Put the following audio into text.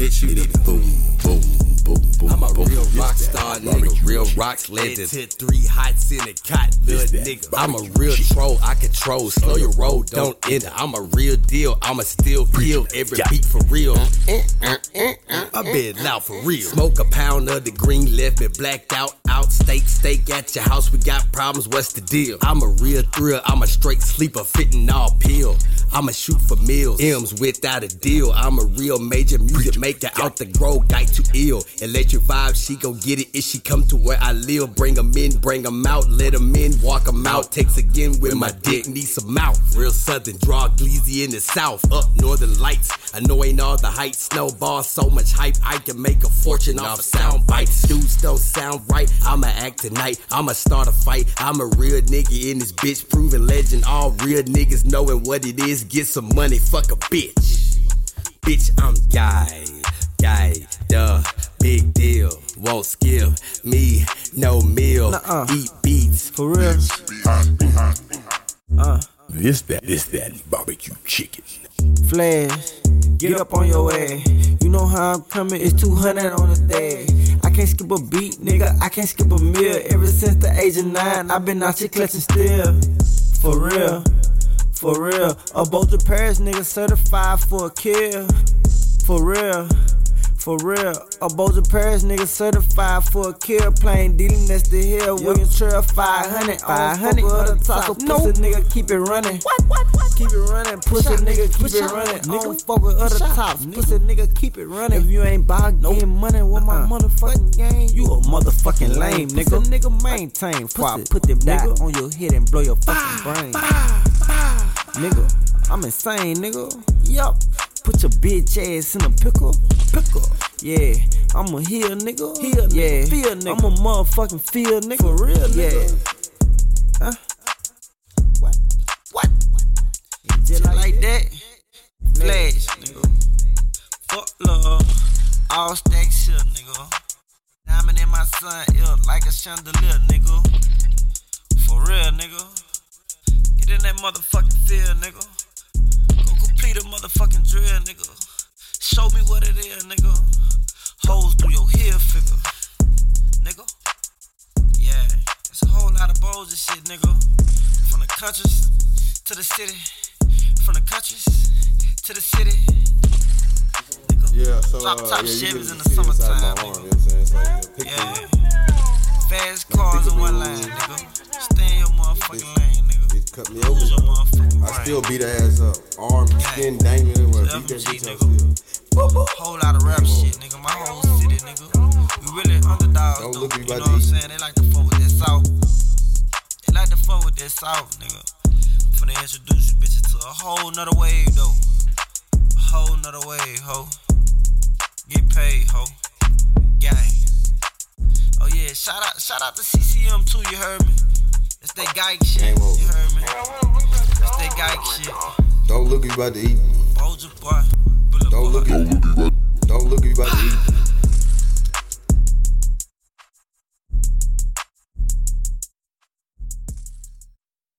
bitch, you boom, boom, boom. I'm a real rock star nigga, real shit. rocks legend. Hit three hots in a cot, little nigga. I'm a real troll, I control. Slow your roll, don't end enter. I'm a real deal, I'ma still kill every beat for real. Uh, uh, uh, I been loud for real. Smoke a pound of the green, left me blacked out. Out steak, steak at your house. We got problems. What's the deal? I'm a real thrill. I'm a straight sleeper, fitting all pill. I'ma shoot for meals, M's without a deal. I'm a real major music maker out the grow, guy too ill. Electric vibe, she gon' get it if she come to where I live. Bring 'em in, bring 'em out, let 'em in, walk 'em out. Takes again with my dick, need some mouth. Real southern, draw gleezy in the south, up northern lights. I know ain't all the heights, snowball, so much hype. I can make a fortune off sound bites. Dudes don't sound right, I'ma act tonight. I'ma start a fight. I'm a real nigga in this bitch, proven legend. All real niggas knowing what it is, get some money, fuck a bitch. Bitch, I'm guy, guy, duh. Won't skill me, no meal. Nuh-uh. Eat beats. For real. Uh. This that, this that barbecue chicken. Flash, get up on your ass. You know how I'm coming, it's 200 on the day. I can't skip a beat, nigga, I can't skip a meal. Ever since the age of nine, I've been out here clutching still. For real, for real. A both of Paris nigga certified for a kill. For real. For real, a Boja Paris nigga certified for a kill plane. Dealing that's the hill. William Trail 500. 500 on the top. So pussy nigga keep it running. What, what, what? Keep it running. Pussy nigga keep it running. Nigga fuck with other tops. Pussy nigga keep it running. If you ain't about getting money with my uh-uh. motherfucking game, you a motherfucking lame nigga. Pussy nigga maintain. Before I put them nigga on your head and blow your fucking brain. Nigga, I'm insane, nigga. Yup. Put your bitch ass in a pickle. Pickle. Yeah, I'm a heel nigga. Heel nigga. Yeah, feel nigga. I'm a motherfucking feel nigga. For real, nigga. Yeah. Huh? What? What? Just like, that. Flash, nigga. Fuck love. All stack shit, nigga. Diamond in my son ear like a chandelier, nigga. For real, nigga. Get in that motherfucking field, nigga. Complete a motherfucking drill, nigga. Show me what it is, nigga. Holes through your hair figure, nigga. Yeah, it's a whole lot of balls and shit, nigga. From the countries to the city, from the countries to the city. Nigga. Yeah, so uh, top yeah, you Chevys in the summertime, arm, nigga. you know what I'm saying? It's like, yeah, Yeah. Fast cars in one lane, nigga. Stay in your motherfucking lane, nigga. Cut me open. Use your motherfucking I still beat her ass up. Arm, skin dangling. Beat that bitch up still. Whole lot of rap shit, nigga. My whole city, nigga. We really underdogs, Don't though. look me You know what I'm saying? They like to fuck with that south. They like to fuck with that south, nigga. Finna introduce you bitches to a whole nother wave, though. A whole nother wave, ho. Get paid, ho. Gang. Oh yeah, shout out, shout out to CCM too. You heard me? It's that guy shit. You heard me? That's that guy shit. Don't look, you about to eat. Don't look, you about, don't look, you about to eat.